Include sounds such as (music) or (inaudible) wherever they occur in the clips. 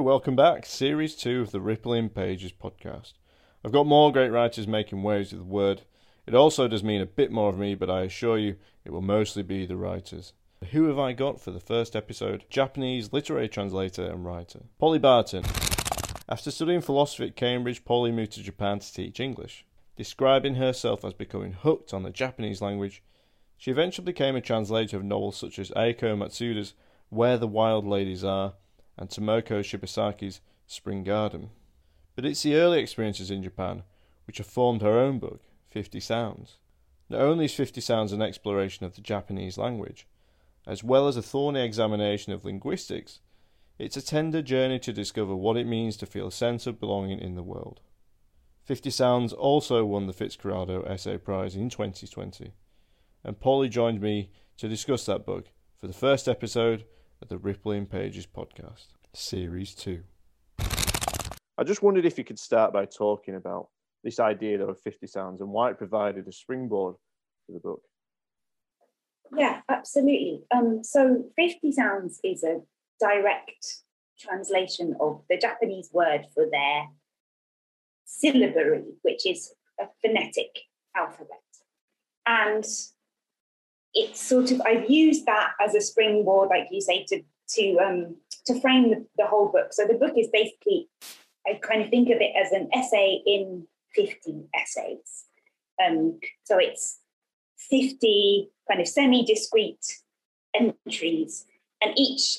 Welcome back. Series 2 of the Rippling Pages podcast. I've got more great writers making waves with the word. It also does mean a bit more of me, but I assure you it will mostly be the writers. Who have I got for the first episode? Japanese literary translator and writer. Polly Barton. After studying philosophy at Cambridge, Polly moved to Japan to teach English. Describing herself as becoming hooked on the Japanese language, she eventually became a translator of novels such as Aoko Matsuda's Where the Wild Ladies Are and Tomoka Shibasaki's Spring Garden. But it's the early experiences in Japan which have formed her own book, Fifty Sounds. Not only is Fifty Sounds an exploration of the Japanese language, as well as a thorny examination of linguistics, it's a tender journey to discover what it means to feel a sense of belonging in the world. Fifty Sounds also won the Fitzcarraldo Essay Prize in 2020, and Polly joined me to discuss that book for the first episode of the Rippling Pages podcast, Series 2. I just wondered if you could start by talking about this idea of 50 sounds and why it provided a springboard for the book. Yeah, absolutely. Um, so 50 sounds is a direct translation of the Japanese word for their syllabary, which is a phonetic alphabet. And it's sort of I've used that as a springboard, like you say, to to um, to frame the, the whole book. So the book is basically I kind of think of it as an essay in 50 essays. Um, so it's 50 kind of semi-discrete entries, and each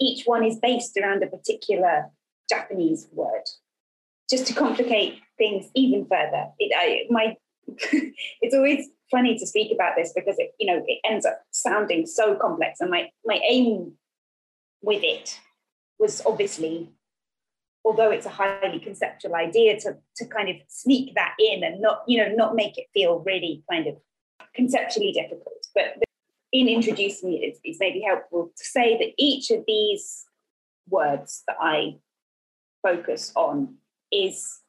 each one is based around a particular Japanese word. Just to complicate things even further, it, I, my (laughs) it's always funny to speak about this because it, you know, it ends up sounding so complex. And my my aim with it was obviously, although it's a highly conceptual idea, to to kind of sneak that in and not, you know, not make it feel really kind of conceptually difficult. But in introducing it, it's, it's maybe helpful to say that each of these words that I focus on is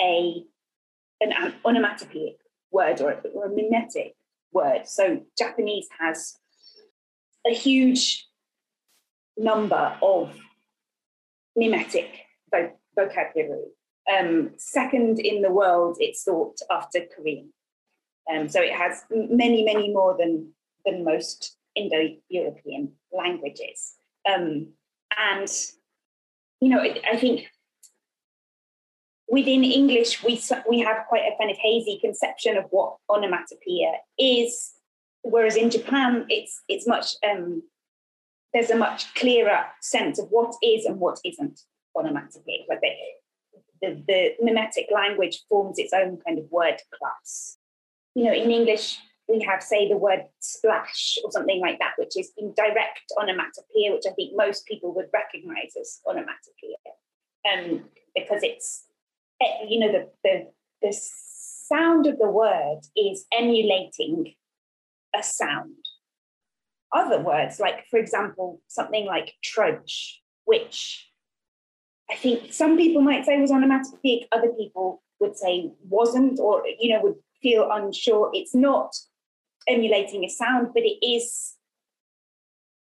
a an onomatopoeic word or, or a mimetic word. So Japanese has a huge number of mimetic vo- vocabulary. Um, second in the world, it's thought after Korean. Um, so it has many, many more than than most Indo-European languages. Um, and you know, I think within English, we we have quite a kind of hazy conception of what onomatopoeia is, whereas in Japan, it's it's much um, there's a much clearer sense of what is and what isn't onomatopoeia. Like the, the, the mimetic language forms its own kind of word class. You know, in English, we have, say, the word splash or something like that, which is in direct onomatopoeia, which I think most people would recognize as onomatopoeia, um, because it's Eh, you know, the, the, the sound of the word is emulating a sound. Other words, like, for example, something like trudge, which I think some people might say was onomatopoeic, other people would say wasn't, or, you know, would feel unsure. It's not emulating a sound, but it is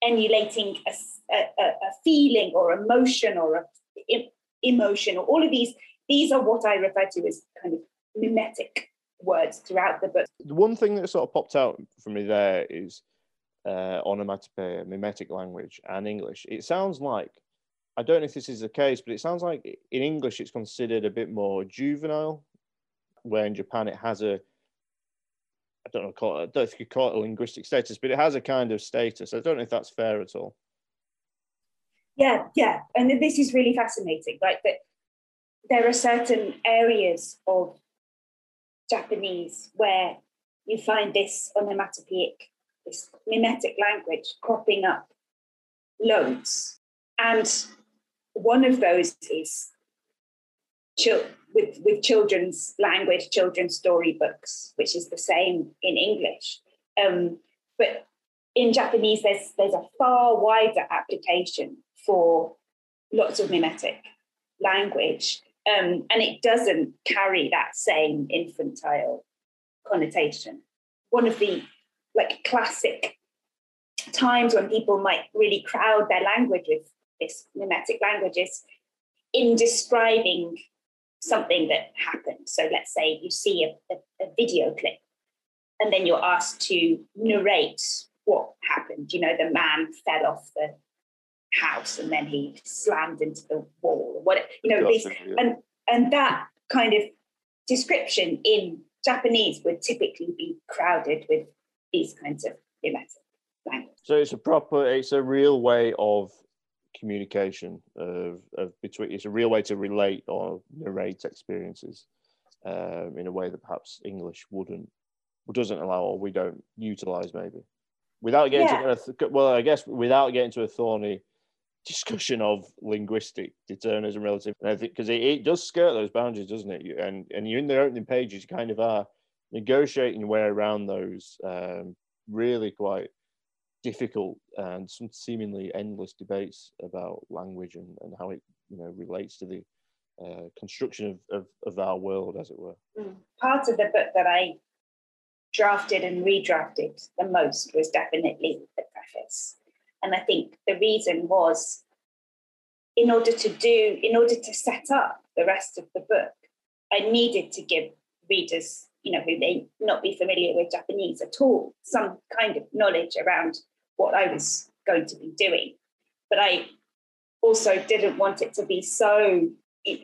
emulating a, a, a feeling or emotion or a emotion or all of these these are what I refer to as kind of mimetic words throughout the book. The one thing that sort of popped out for me there is uh, onomatopoeia, mimetic language, and English. It sounds like, I don't know if this is the case, but it sounds like in English it's considered a bit more juvenile, where in Japan it has a, I don't know, call it, I don't know if you could call it a linguistic status, but it has a kind of status. I don't know if that's fair at all. Yeah, yeah, and this is really fascinating. Like that, there are certain areas of Japanese where you find this onomatopoeic, this mimetic language cropping up loads. And one of those is with, with children's language, children's storybooks, which is the same in English. Um, but in Japanese, there's, there's a far wider application for lots of mimetic language um, and it doesn't carry that same infantile connotation. One of the like classic times when people might really crowd their language with this mimetic language is in describing something that happened. So let's say you see a, a, a video clip and then you're asked to narrate what happened. You know, the man fell off the house and then he slammed into the wall. What you know, this, and and that kind of description in Japanese would typically be crowded with these kinds of mimetic language. So it's a proper, it's a real way of communication of, of between. It's a real way to relate or narrate experiences um, in a way that perhaps English wouldn't, doesn't allow, or we don't utilize maybe. Without getting yeah. to, well, I guess without getting to a thorny discussion of linguistic determinism relative because it, it, does skirt those boundaries, doesn't it? You, and and you're in the opening pages, you kind of are negotiating your way around those um, really quite difficult and some seemingly endless debates about language and, and how it you know relates to the uh, construction of, of, of, our world, as it were. Mm. Part of the book that I drafted and redrafted the most was definitely the preface. And I think the reason was in order to do, in order to set up the rest of the book, I needed to give readers, you know, who may not be familiar with Japanese at all, some kind of knowledge around what I was going to be doing. But I also didn't want it to be so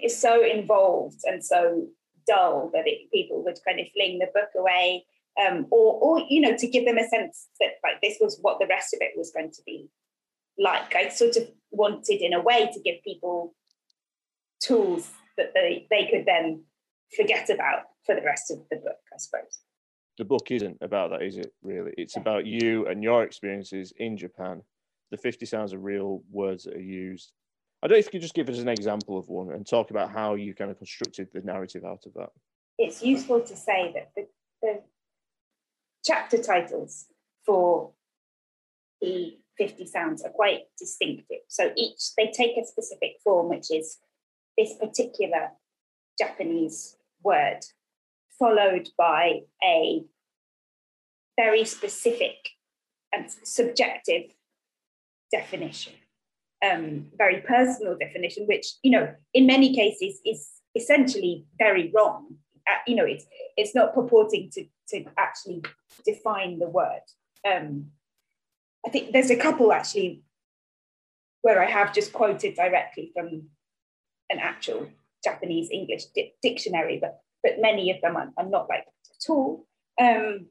so involved and so dull that it, people would kind of fling the book away um, or, or you know, to give them a sense that like this was what the rest of it was going to be like. I sort of wanted, in a way, to give people tools that they, they could then forget about for the rest of the book, I suppose. The book isn't about that, is it? Really, it's yeah. about you and your experiences in Japan. The fifty sounds of real words that are used. I don't know if you could just give us an example of one and talk about how you kind of constructed the narrative out of that. It's useful to say that the, the chapter titles for the 50 sounds are quite distinctive. So each, they take a specific form, which is this particular Japanese word, followed by a very specific and subjective definition, um, very personal definition, which, you know, in many cases is essentially very wrong. Uh, you know, it's, it's not purporting to, to actually define the word. Um, I think there's a couple actually where I have just quoted directly from an actual Japanese English di- dictionary, but but many of them are, are not like that at all. Um,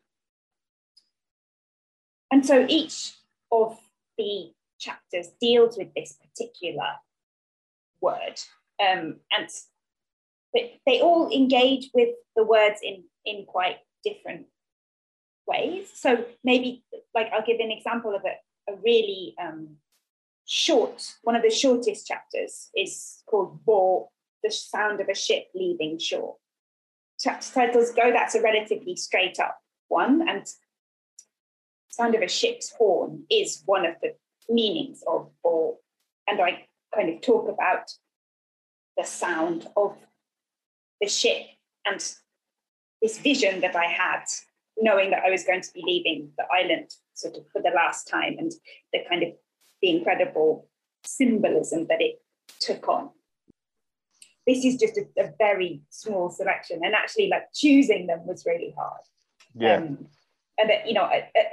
and so each of the chapters deals with this particular word, um, and but they all engage with the words in in quite different ways. So maybe like I'll give an example of a, a really um, short, one of the shortest chapters is called Bo, the sound of a ship leaving shore. Chapter titles go, that's a relatively straight up one. And sound of a ship's horn is one of the meanings of Bo. And I kind of talk about the sound of the ship and this vision that I had knowing that I was going to be leaving the island sort of for the last time and the kind of the incredible symbolism that it took on. This is just a, a very small selection, and actually, like choosing them was really hard. Yeah. Um, and that you know, I, I,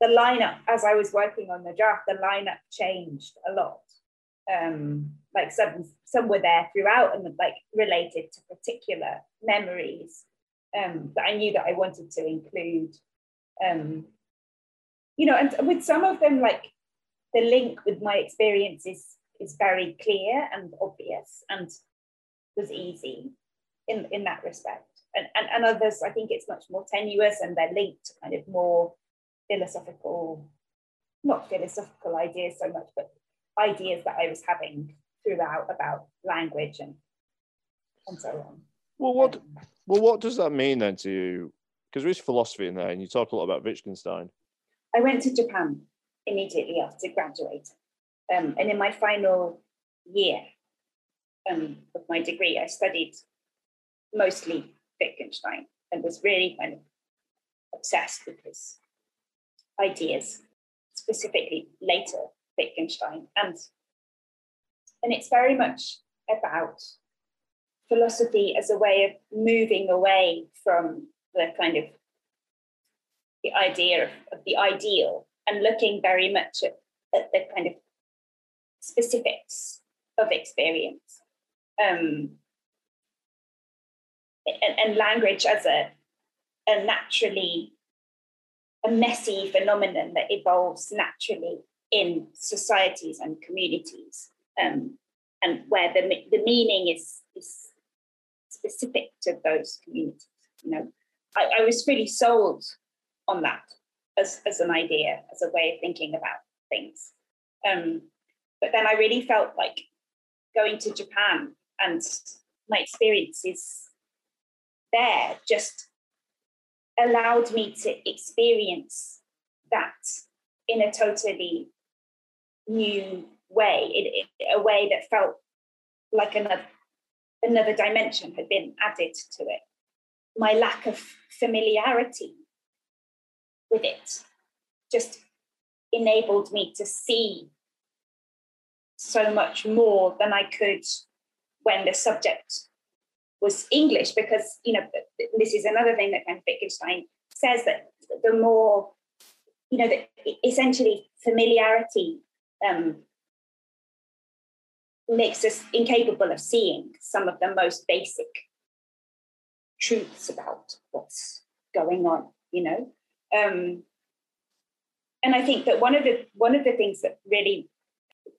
the lineup as I was working on the draft, the lineup changed a lot. Um, like some some were there throughout and like related to particular memories um, that I knew that I wanted to include. Um, you know, and with some of them, like the link with my experience is, is very clear and obvious and was easy in, in that respect. And, and, and others, I think it's much more tenuous and they're linked to kind of more philosophical, not philosophical ideas so much, but ideas that I was having throughout about language and, and so on. Well, what um, well, what does that mean then to you? Because there is philosophy in there, and you talk a lot about Wittgenstein. I went to Japan immediately after graduating, um, and in my final year um, of my degree, I studied mostly Wittgenstein and was really kind of obsessed with his ideas, specifically later Wittgenstein. And and it's very much about philosophy as a way of moving away from the kind of the idea of, of the ideal and looking very much at, at, the kind of specifics of experience. Um, and, and language as a, a naturally a messy phenomenon that evolves naturally in societies and communities um, and where the, the meaning is, is specific to those communities you know. I, I was really sold on that as, as an idea as a way of thinking about things. Um, but then i really felt like going to japan and my experiences there just allowed me to experience that in a totally new way, a way that felt like another another dimension had been added to it. My lack of familiarity with it just enabled me to see so much more than I could when the subject was English, because you know this is another thing that kind of Wittgenstein says that the more you know that essentially familiarity um, makes us incapable of seeing some of the most basic truths about what's going on you know? Um, and i think that one of the one of the things that really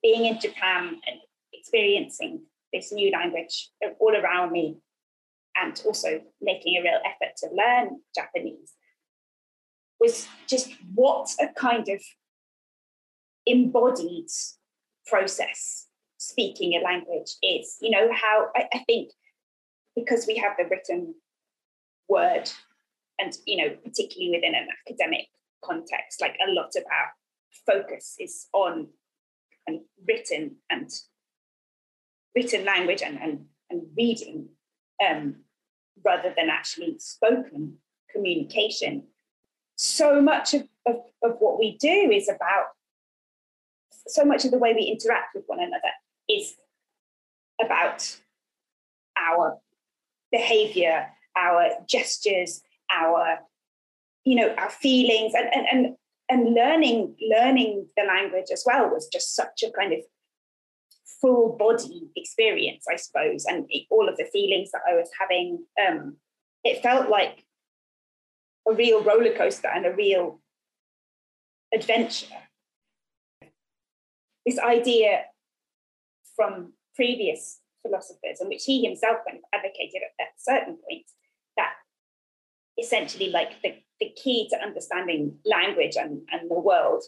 being in japan and experiencing this new language all around me and also making a real effort to learn japanese was just what a kind of embodied process speaking a language is. You know, how I, I think because we have the written word and, you know, particularly within an academic context, like a lot of our focus is on and written and written language and, and, and reading um, rather than actually spoken communication. So much of, of, of what we do is about so much of the way we interact with one another is about our behavior, our gestures, our, you know, our feelings and, and, and, and learning, learning the language as well was just such a kind of full body experience, I suppose, and all of the feelings that I was having. Um, it felt like a real roller coaster and a real adventure. This idea from previous philosophers, and which he himself kind of advocated at, at certain points, that essentially like the, the key to understanding language and, and the world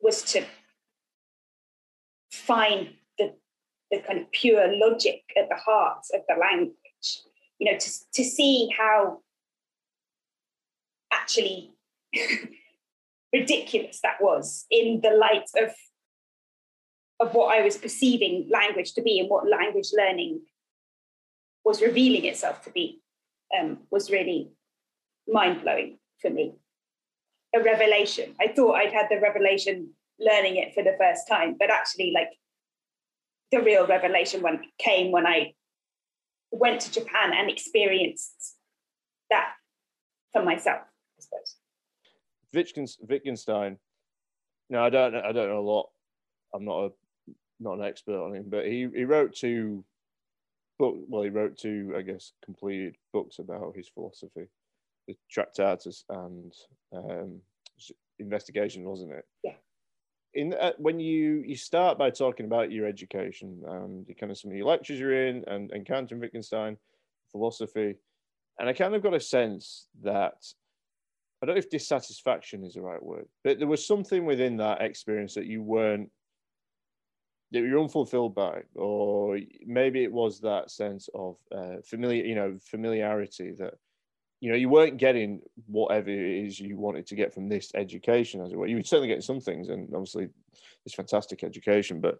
was to find the, the kind of pure logic at the heart of the language, you know, to, to see how actually (laughs) ridiculous that was in the light of of what I was perceiving language to be and what language learning was revealing itself to be um, was really mind blowing for me. A revelation. I thought I'd had the revelation learning it for the first time, but actually, like the real revelation when came when I went to Japan and experienced that for myself, I suppose. Wittgenstein. No, I don't. I don't know a lot. I'm not a not an expert on him, but he, he wrote two book. Well, he wrote two, I guess, completed books about his philosophy, the Tractatus and um, Investigation, wasn't it? Yeah. In uh, when you you start by talking about your education and the kind of some of your lectures you're in and and Kant and Wittgenstein philosophy, and I kind of got a sense that I don't know if dissatisfaction is the right word, but there was something within that experience that you weren't you're unfulfilled by, or maybe it was that sense of uh, familiar, you know, familiarity that you know you weren't getting whatever it is you wanted to get from this education, as it were. You were certainly getting some things, and obviously it's fantastic education. But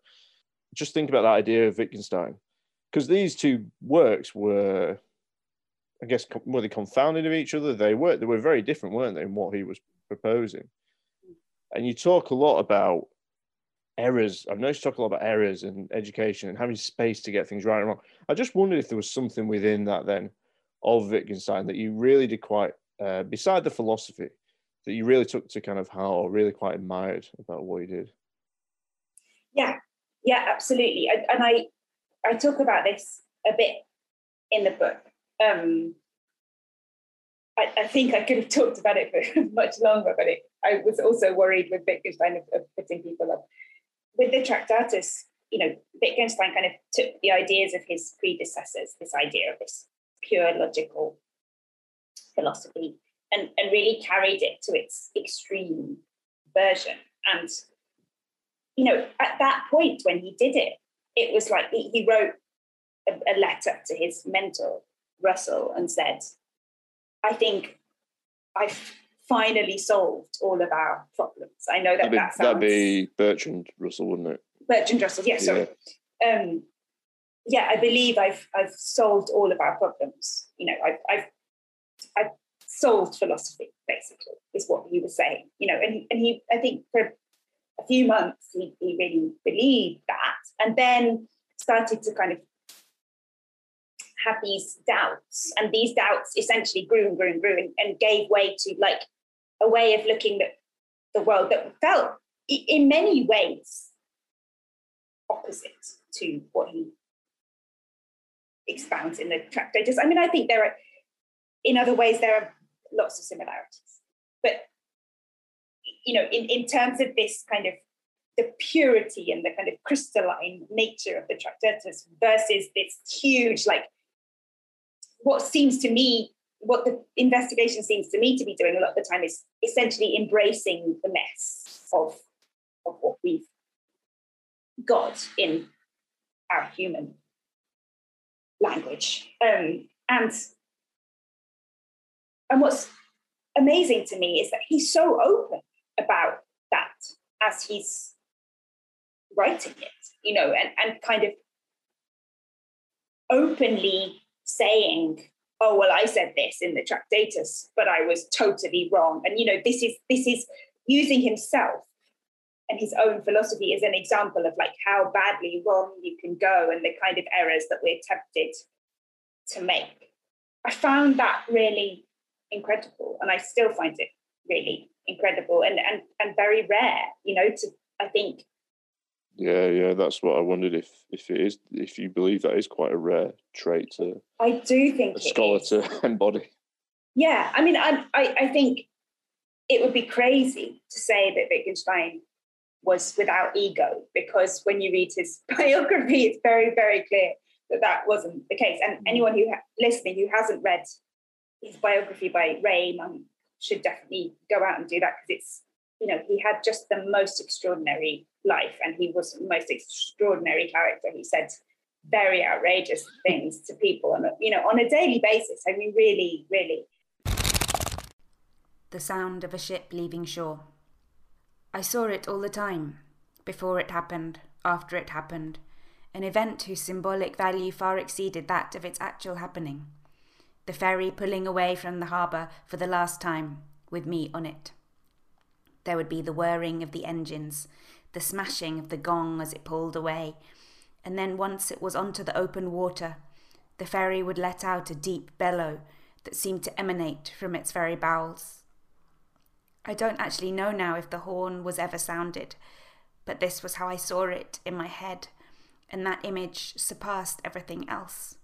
just think about that idea of Wittgenstein, because these two works were, I guess, were they confounded of each other? They were. They were very different, weren't they, in what he was proposing? And you talk a lot about errors. I've noticed you talk a lot about errors and education and having space to get things right and wrong. I just wondered if there was something within that then of Wittgenstein that you really did quite, uh, beside the philosophy, that you really took to kind of how or really quite admired about what he did. Yeah, yeah, absolutely. And I, I talk about this a bit in the book. Um, I, I, think I could have talked about it for (laughs) much longer, but it, I was also worried with Wittgenstein of, of putting people up. With the Tractatus, you know, Wittgenstein kind of took the ideas of his predecessors, this idea of this pure logical philosophy, and, and really carried it to its extreme version. And, you know, at that point when he did it, it was like he, he wrote a, a letter to his mentor, Russell, and said, I think I've finally solved all of our problems. I know that that'd be, that sounds... That'd be Bertrand Russell, wouldn't it? Bertrand Russell, yes. Yeah, yeah. Um, yeah, I believe I've I've solved all of our problems. You know, I've I've, I've solved philosophy basically is what he was saying. You know, and and he I think for a few months he, he really believed that, and then started to kind of have these doubts, and these doubts essentially grew and grew and grew and, and gave way to like a way of looking at the world that felt in many ways opposite to what he expounds in the tractatus. I mean, I think there are, in other ways, there are lots of similarities. But, you know, in, in terms of this kind of the purity and the kind of crystalline nature of the Tractatus versus this huge, like, what seems to me, what the investigation seems to me to be doing a lot of the time is essentially embracing the mess of, of what we've got in our human language. Um, and, and what's amazing to me is that he's so open about that as he's writing it, you know, and, and kind of openly saying, oh well, I said this in the Tractatus, but I was totally wrong. And you know, this is this is using himself and his own philosophy as an example of like how badly wrong you can go and the kind of errors that we're tempted to make. I found that really incredible, and I still find it really incredible and and and very rare. You know, to I think yeah, yeah, that's what I wondered if if it is if you believe that is quite a rare trait to I do think a scholar to (laughs) embody. Yeah, I mean, I, I I think it would be crazy to say that Wittgenstein was without ego because when you read his (laughs) biography, it's very very clear that that wasn't the case. And mm. anyone who ha- listening who hasn't read his biography by Ray Monk should definitely go out and do that because it's you know he had just the most extraordinary life and he was the most extraordinary character. He said very outrageous things to people on a, you know on a daily basis. I mean really really. The sound of a ship leaving shore. I saw it all the time before it happened after it happened. An event whose symbolic value far exceeded that of its actual happening. The ferry pulling away from the harbour for the last time with me on it there would be the whirring of the engines, the smashing of the gong as it pulled away, and then once it was onto the open water, the ferry would let out a deep bellow that seemed to emanate from its very bowels. I don't actually know now if the horn was ever sounded, but this was how I saw it in my head, and that image surpassed everything else.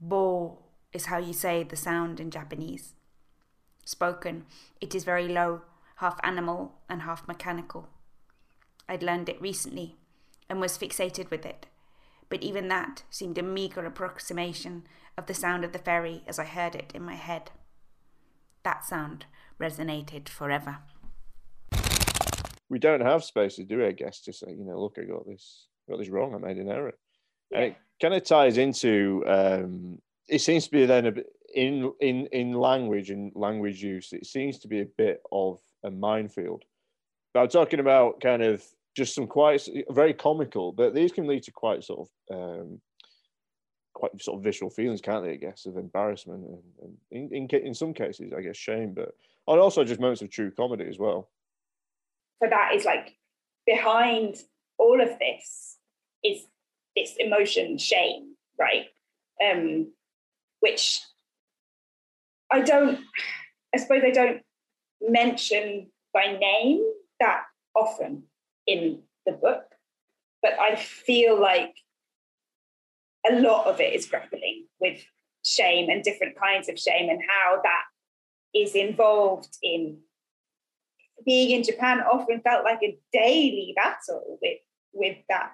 Bo is how you say the sound in Japanese. Spoken, it is very low half animal and half mechanical. I'd learned it recently and was fixated with it, but even that seemed a meagre approximation of the sound of the ferry as I heard it in my head. That sound resonated forever. We don't have spaces, do we? I guess to say, you know, look, I got this, got this wrong. I made an error, yeah. and it kind of ties into. Um, it seems to be then a bit in in in language and language use. It seems to be a bit of a minefield. But I'm talking about kind of just some quite very comical, but these can lead to quite sort of um, quite sort of visual feelings, can't they? I guess of embarrassment and, and in, in in some cases, I guess shame, but and also just moments of true comedy as well. So that is like behind all of this is this emotion, shame, right? Um, which I don't, I suppose I don't mention by name that often in the book, but I feel like a lot of it is grappling with shame and different kinds of shame and how that is involved in being in Japan often felt like a daily battle with with that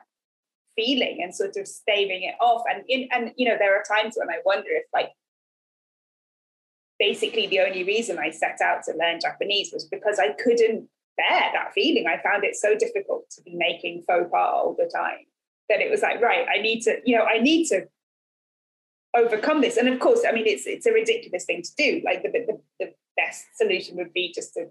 feeling and sort of staving it off. And in, and you know there are times when I wonder if like basically the only reason I set out to learn Japanese was because I couldn't bear that feeling I found it so difficult to be making faux pas all the time that it was like right I need to you know I need to overcome this and of course I mean it's it's a ridiculous thing to do like the, the, the best solution would be just to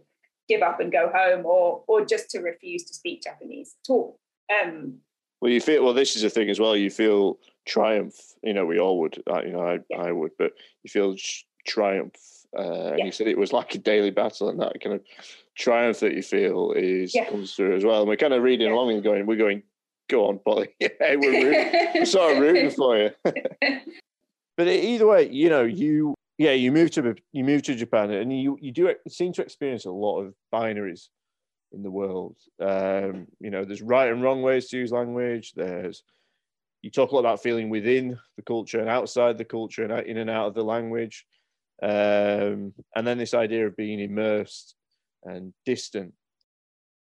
give up and go home or or just to refuse to speak Japanese at all. Um, well, you feel well. This is a thing as well. You feel triumph. You know, we all would. Uh, you know, I. I would, but you feel triumph. Uh, and yeah. you said it was like a daily battle, and that kind of triumph that you feel is yeah. comes through as well. And we're kind of reading along and going, we're going, go on, Polly. (laughs) yeah, we're, rooting, we're sort of rooting (laughs) for you. (laughs) but either way, you know, you yeah, you move to you moved to Japan, and you you do seem to experience a lot of binaries in the world. Um, you know, there's right and wrong ways to use language. There's you talk a lot about feeling within the culture and outside the culture and in and out of the language, um, and then this idea of being immersed and distant.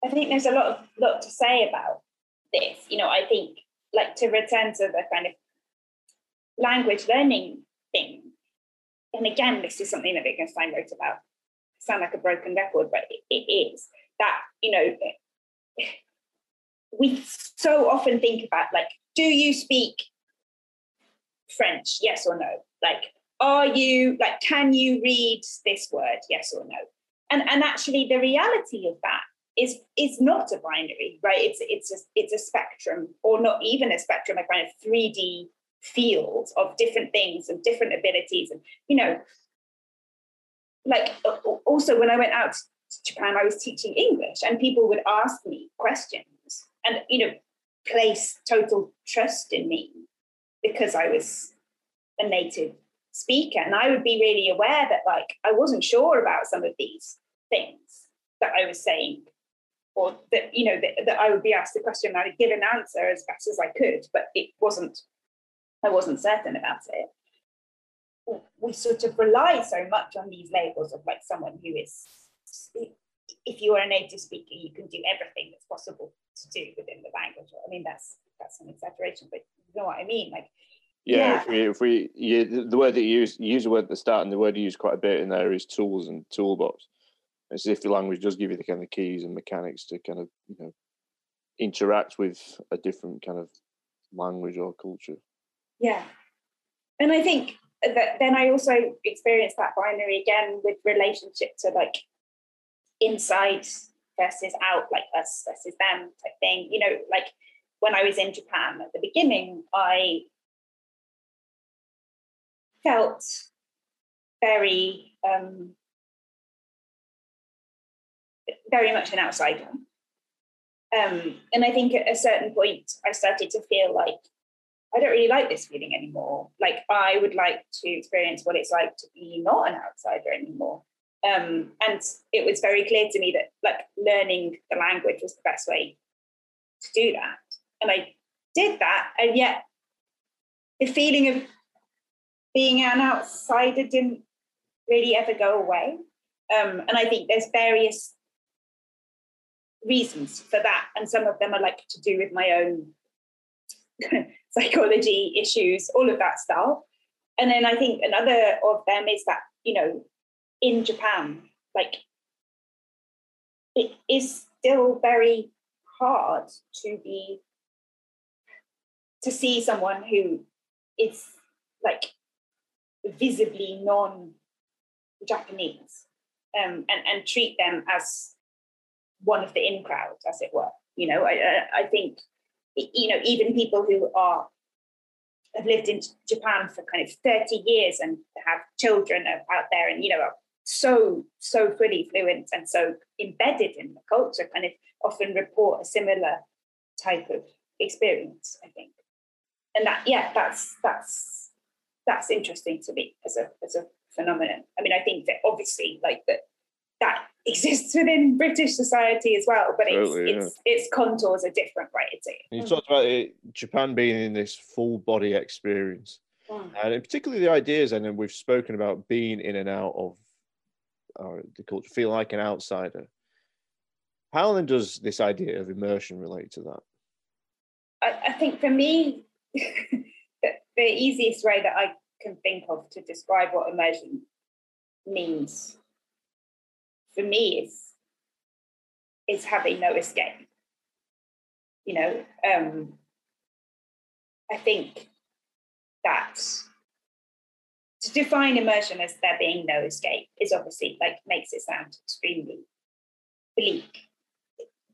I think there's a lot of lot to say about this. You know, I think like to return to the kind of language learning thing and again, this is something that Wittgenstein wrote about. I sound like a broken record, but it, it is that, you know, we so often think about like, do you speak French? Yes or no? Like, are you like, can you read this word? Yes or no? And and actually, the reality of that is is not a binary, right? It's it's a, it's a spectrum, or not even a spectrum, a kind of three D field of different things and different abilities and you know like also when i went out to japan i was teaching english and people would ask me questions and you know place total trust in me because i was a native speaker and i would be really aware that like i wasn't sure about some of these things that i was saying or that you know that, that i would be asked a question and i'd give an answer as best as i could but it wasn't I wasn't certain about it. We sort of rely so much on these labels of like someone who is, if you are a native speaker, you can do everything that's possible to do within the language. I mean, that's that's an exaggeration, but you know what I mean. Like, yeah, yeah. if we, if we you, the word that you use, you use the word at the start, and the word you use quite a bit in there is tools and toolbox. As if the language does give you the kind of keys and mechanics to kind of you know interact with a different kind of language or culture. Yeah. And I think that then I also experienced that binary again with relationship to like inside versus out, like us versus them type thing. You know, like when I was in Japan at the beginning, I felt very um, very much an outsider. Um, and I think at a certain point, I started to feel like I don't really like this feeling anymore. Like I would like to experience what it's like to be not an outsider anymore. Um, and it was very clear to me that like learning the language was the best way to do that. And I did that. And yet the feeling of being an outsider didn't really ever go away. Um, and I think there's various reasons for that. And some of them are like to do with my own (laughs) psychology issues, all of that stuff. And then I think another of them is that, you know, in Japan, like it is still very hard to be to see someone who is like visibly non-Japanese um, and and treat them as one of the in crowd, as it were. You know, I I think you know, even people who are have lived in Japan for kind of 30 years and have children out there and, you know, are so so fully fluent and so embedded in the culture kind of often report a similar type of experience i think and that yeah that's that's that's interesting to me as a as a phenomenon i mean i think that obviously like that that (laughs) exists within British society as well, but totally, it's, yeah. its, its contours are different, right? It's, you talked about it, Japan being in this full body experience, mm. and particularly the ideas, and then we've spoken about being in and out of uh, the culture, feel like an outsider. How then does this idea of immersion relate to that? I, I think for me, (laughs) the, easiest way that I can think of to describe what immersion means for me is is having no escape. You know, um, I think that to define immersion as there being no escape is obviously like makes it sound extremely bleak.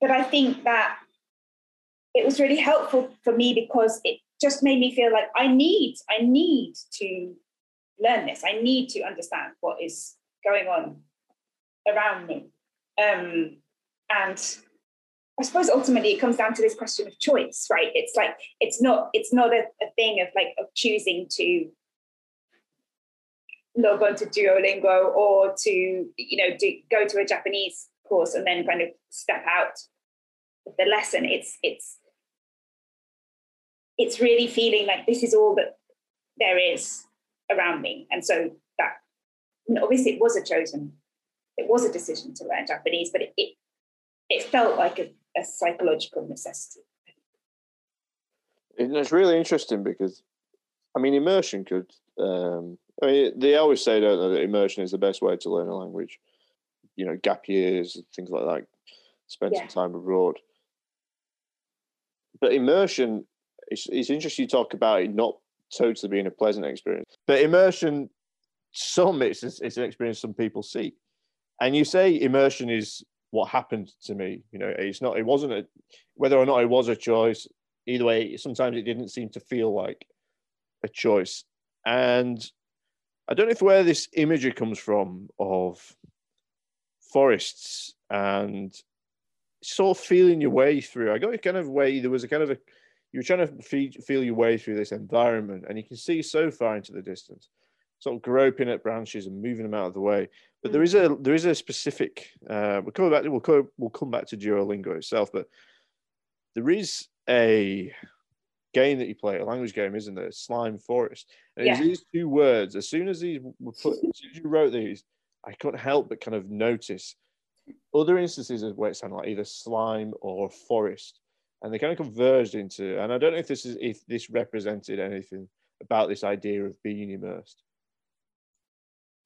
But I think that it was really helpful for me because it just made me feel like I need, I need to learn this. I need to understand what is going on around me. Um, and I suppose ultimately it comes down to this question of choice, right? It's like it's not it's not a, a thing of like of choosing to log on to Duolingo or to you know do, go to a Japanese course and then kind of step out the lesson. It's it's it's really feeling like this is all that there is around me, and so that obviously it was a chosen it was a decision to learn Japanese, but it it, it felt like a, a psychological necessity. And It's really interesting because, I mean, immersion could. Um, I mean, they always say, don't they, that immersion is the best way to learn a language. You know, gap years, things like that. Spend yeah. some time abroad. But immersion, it's, it's interesting you talk about it not totally being a pleasant experience. But immersion, some it's, it's an experience some people seek and you say immersion is what happened to me. You know, it's not. It wasn't a whether or not it was a choice. Either way, sometimes it didn't seem to feel like a choice. And I don't know if where this imagery comes from of forests and sort of feeling your way through. I got a kind of way. There was a kind of a you were trying to feel your way through this environment, and you can see so far into the distance sort of groping at branches and moving them out of the way. But there is a there is a specific. Uh, we'll come back. We'll come, we'll come back to Duolingo itself, but there is a game that you play, a language game, isn't there? Slime Forest. And yeah. these two words. As soon as these were put, as soon as you wrote these, I couldn't help but kind of notice other instances of where it sounded like either slime or forest, and they kind of converged into. And I don't know if this is if this represented anything about this idea of being immersed.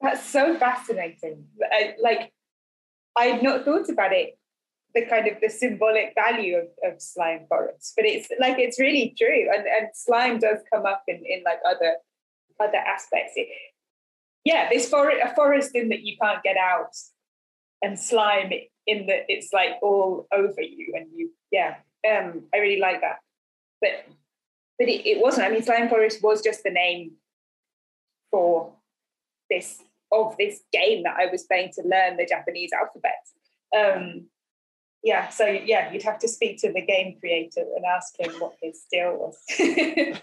That's so fascinating. I, like, I had not thought about it, the kind of the symbolic value of, of slime forests, but it's like it's really true. And, and slime does come up in, in like other other aspects. It, yeah, this forest a forest in that you can't get out, and slime in that it's like all over you and you yeah. Um, I really like that. But but it, it wasn't. I mean, slime forest was just the name for this of this game that I was playing to learn the Japanese alphabet. Um, yeah, so yeah, you'd have to speak to the game creator and ask him what his deal was. (laughs)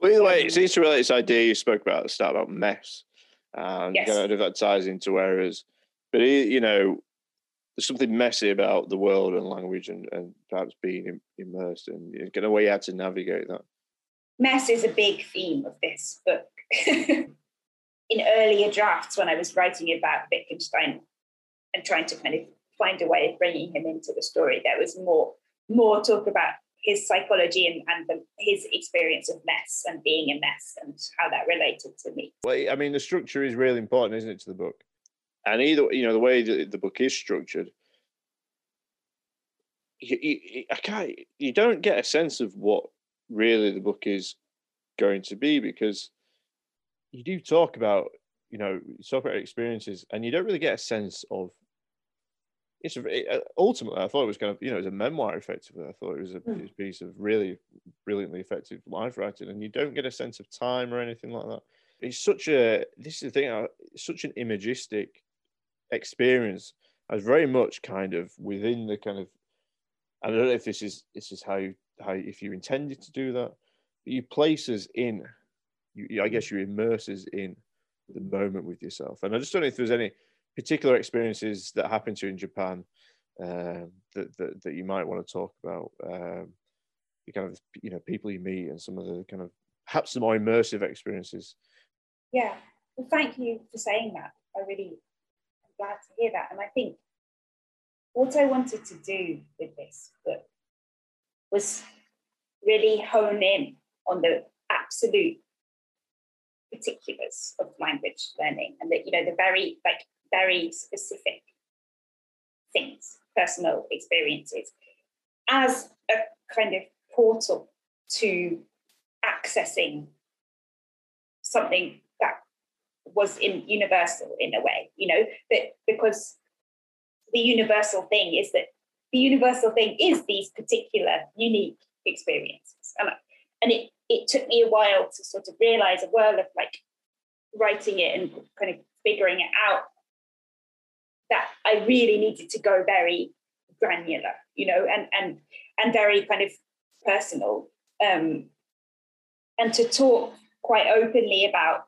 well, either way, it seems to relate this idea you spoke about at the start about mess. And yes. kind of that ties into errors. But, you know, there's something messy about the world and language and, and perhaps being immersed and you know, get a way out to navigate that. Mess is a big theme of this book. (laughs) in earlier drafts when I was writing about Wittgenstein and trying to kind of find a way of bringing him into the story, there was more more talk about his psychology and, and the, his experience of mess and being a mess and how that related to me. Well, I mean, the structure is really important, isn't it, to the book? And either, you know, the way that the book is structured, you, you, I can't, you don't get a sense of what really the book is going to be because you do talk about you know you talk about experiences and you don't really get a sense of it's it, uh, ultimately I thought it was kind of you know it was a memoir effectively I thought it was a, mm. piece of really brilliantly effective life writing and you don't get a sense of time or anything like that it's such a this is the thing uh, such an imagistic experience as very much kind of within the kind of I don't know if this is this is how you, how if you intended to do that, but you place us in. You, I guess you immerse us in the moment with yourself. And I just don't know if there's any particular experiences that happened to you in Japan um, that, that, that you might want to talk about. Um, the kind of you know people you meet and some of the kind of perhaps the more immersive experiences. Yeah, well, thank you for saying that. I really glad to hear that. And I think what I wanted to do with this book was really hone in on the absolute particulars of language learning and that you know the very like very specific things personal experiences as a kind of portal to accessing something was in universal in a way you know that because the universal thing is that the universal thing is these particular unique experiences. And, and it it took me a while to sort of realize a whirl of like writing it and kind of figuring it out that I really needed to go very granular, you know, and and and very kind of personal, um, and to talk quite openly about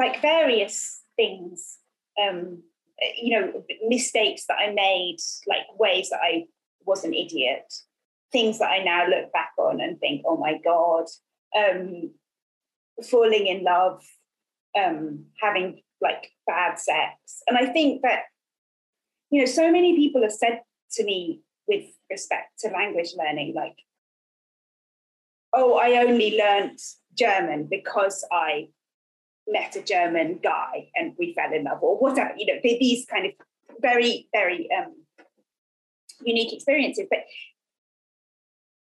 like various things, um, you know, mistakes that I made, like ways that I was an idiot, things that I now look back on and think, oh my God, um, falling in love, um, having like bad sex. And I think that, you know, so many people have said to me with respect to language learning, like, oh, I only learnt German because I met a German guy and we fell in love, or whatever, you know, these kind of very, very um, unique experiences. But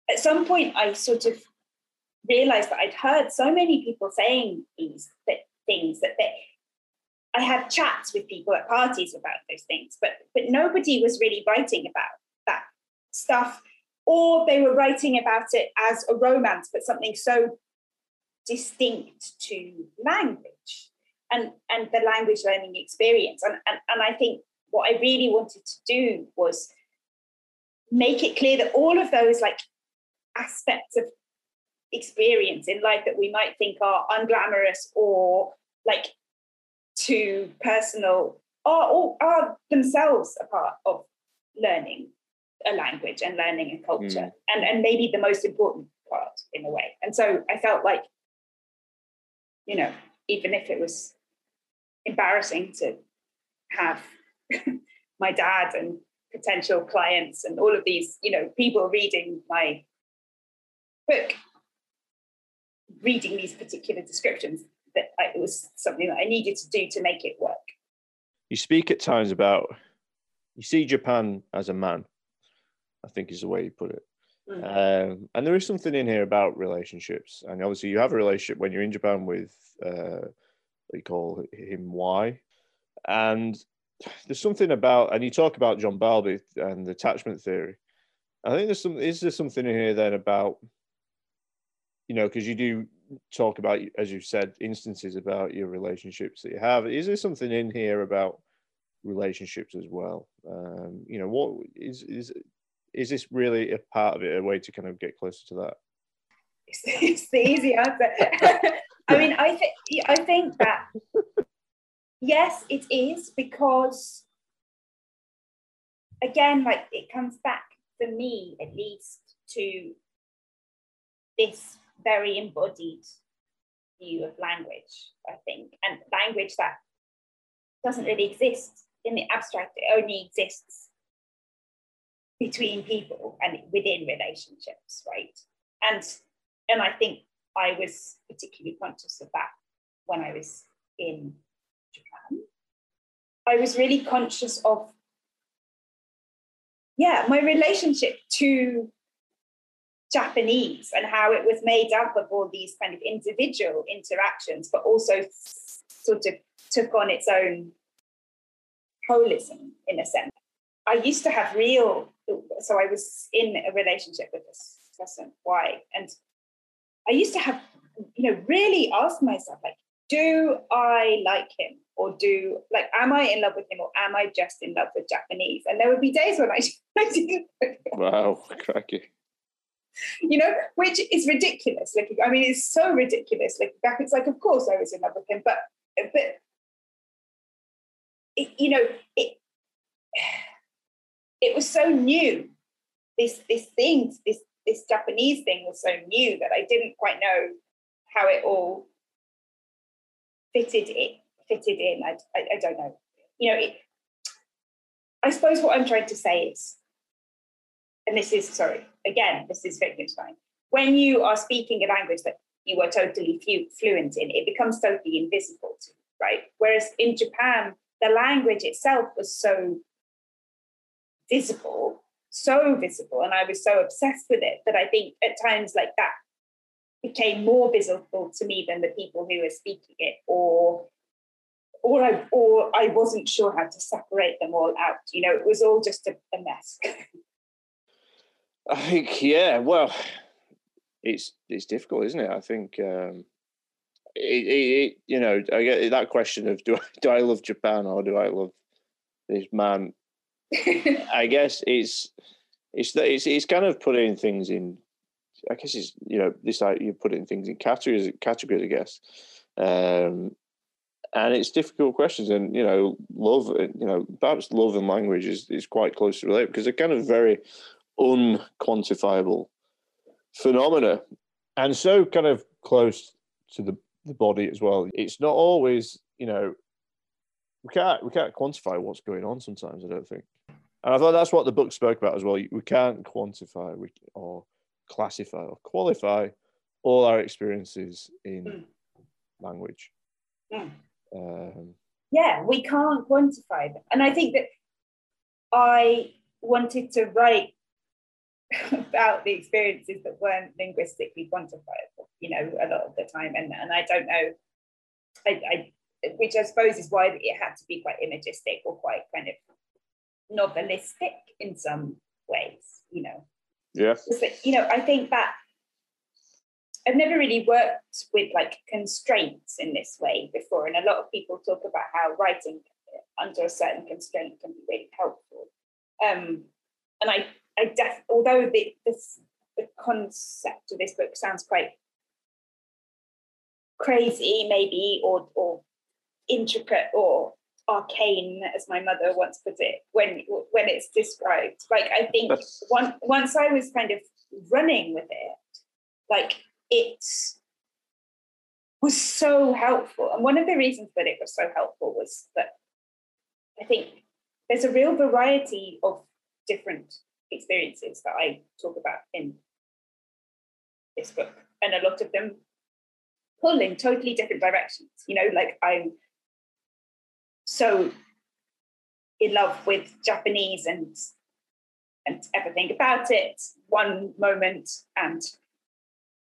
at some point I sort of realized that I'd heard so many people saying these things that they, I had chats with people at parties about those things, but but nobody was really writing about that stuff, or they were writing about it as a romance, but something so distinct to language and and the language learning experience. And and, and I think what I really wanted to do was make it clear that all of those like aspects of experience in life that we might think are unglamorous or like too personal are, are themselves a part of learning a language and learning a culture mm. and, and maybe the most important part in a way and so i felt like you know even if it was embarrassing to have (laughs) my dad and potential clients and all of these you know people reading my book reading these particular descriptions that I, it was something that I needed to do to make it work. You speak at times about you see Japan as a man, I think is the way you put it. Mm-hmm. Um, and there is something in here about relationships. And obviously, you have a relationship when you're in Japan with, uh, we call him Y. And there's something about, and you talk about John Bowlby and the attachment theory. I think there's some, is there something in here then about you know, because you do talk about, as you said, instances about your relationships that you have. Is there something in here about relationships as well? Um, you know, what is is is this really a part of it, a way to kind of get closer to that? It's, it's the easy answer. (laughs) I mean, I think I think that yes, it is because again, like it comes back for me at least to this very embodied view of language, I think, and language that doesn't really exist in the abstract, it only exists between people and within relationships, right? And and I think I was particularly conscious of that when I was in Japan. I was really conscious of yeah, my relationship to Japanese and how it was made up of all these kind of individual interactions, but also sort of took on its own holism in a sense. I used to have real, so I was in a relationship with this person, Y? and I used to have, you know, really ask myself, like, do I like him? or do like am I in love with him or am I just in love with Japanese? And there would be days when I, (laughs) I didn't. Wow, cracky. You know, which is ridiculous. Like I mean, it's so ridiculous. Like back, it's like of course I was in love with him, but but it, you know it it was so new. This this thing, this this Japanese thing was so new that I didn't quite know how it all fitted it fitted in. I, I, I don't know. You know, it, I suppose what I'm trying to say is, and this is sorry again, this is Wittgenstein. When you are speaking a language that you are totally fluent in, it becomes totally invisible to you, right? Whereas in Japan, the language itself was so visible, so visible, and I was so obsessed with it that I think at times like that became more visible to me than the people who were speaking it, or or I or I wasn't sure how to separate them all out. You know, it was all just a, a mess. I think, yeah. Well, it's it's difficult, isn't it? I think um, it, it, it, you know, I get that question of do I, do I love Japan or do I love this man? (laughs) I guess it's it's it's it's kind of putting things in. I guess it's you know this like you're putting things in categories categories. I guess, um, and it's difficult questions. And you know, love you know perhaps love and language is is quite closely related because they're kind of very unquantifiable phenomena, and so kind of close to the the body as well. It's not always, you know, we can't we can't quantify what's going on sometimes. I don't think, and I thought that's what the book spoke about as well. We can't quantify we, or classify or qualify all our experiences in mm. language. Mm. Um, yeah, we can't quantify them, and I think that I wanted to write (laughs) about the experiences that weren't linguistically quantifiable, you know, a lot of the time. And, and I don't know, I, I, which I suppose is why it had to be quite imagistic or quite kind of novelistic in some ways, you know. Yeah. But, you know, I think that I've never really worked with like constraints in this way before. And a lot of people talk about how writing under a certain constraint can be really helpful. Um, and I I def although the this the concept of this book sounds quite crazy, maybe, or or intricate or arcane, as my mother once put it, when when it's described. Like I think one, once I was kind of running with it, like it was so helpful. And one of the reasons that it was so helpful was that I think there's a real variety of different experiences that I talk about in this book, and a lot of them pull in totally different directions. You know, like I'm so in love with Japanese and and everything about it one moment, and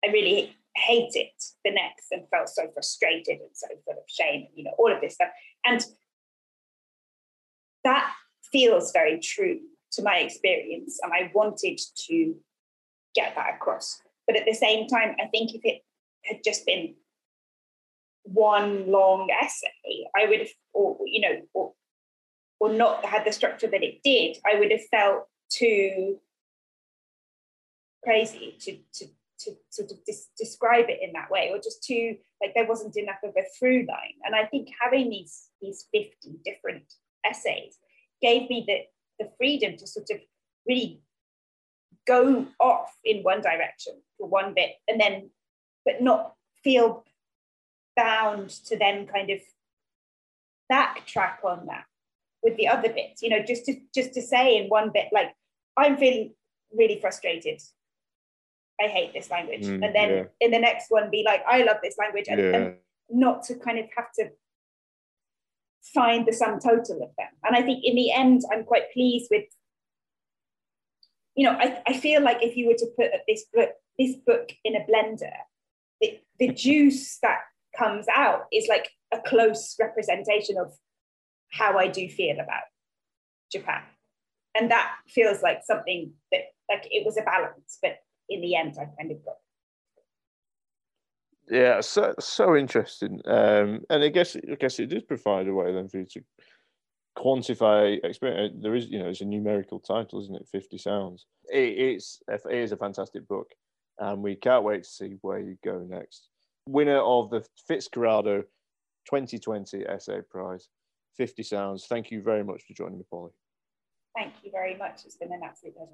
I really hate it the next, and felt so frustrated and so full of shame, and you know, all of this stuff, and that feels very true to my experience and I wanted to get that across. But at the same time, I think if it had just been one long essay, I would have, or you know, or, or not had the structure that it did, I would have felt too crazy to to to sort of describe it in that way, or just too like there wasn't enough of a through line. And I think having these these fifty different essays gave me the the freedom to sort of really go off in one direction for one bit and then but not feel bound to then kind of backtrack on that with the other bits you know just to just to say in one bit like i'm feeling really frustrated i hate this language mm, and then yeah. in the next one be like i love this language and, yeah. and not to kind of have to find the sum total of them. And I think in the end, I'm quite pleased with, you know, I, I feel like if you were to put this book, this book in a blender, the, the (laughs) juice that comes out is like a close representation of how I do feel about Japan. And that feels like something that like it was a balance, but in the end I kind of got Yeah, so so interesting. Um, and I guess I guess it does provide a way then for you to quantify experience. There is, you know, it's a numerical title, isn't it? Fifty sounds. It, it's it is a fantastic book, and we can't wait to see where you go next. Winner of the Fitzcarraldo 2020 Essay Prize, 50 Sounds. Thank you very much for joining me, Polly. Thank you very much. It's been an absolute pleasure.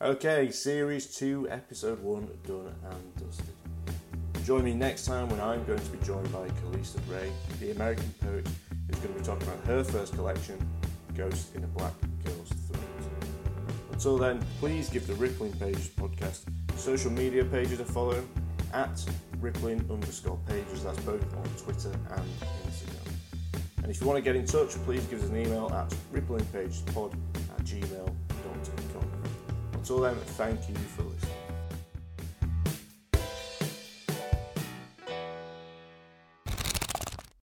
Okay, Series 2, Episode 1 done and dusted. Join me next time when I'm going to be joined by Khalisa Rae, the American poet who's going to be talking about her first collection, Ghost in a Black Girl's Throat. Until then, please give the Rippling Pages podcast social media pages a follow at rippling underscore pages. That's both on Twitter and Instagram. And if you want to get in touch, please give us an email at ripplingpagespod at gmail.com. Until then, thank you for listening.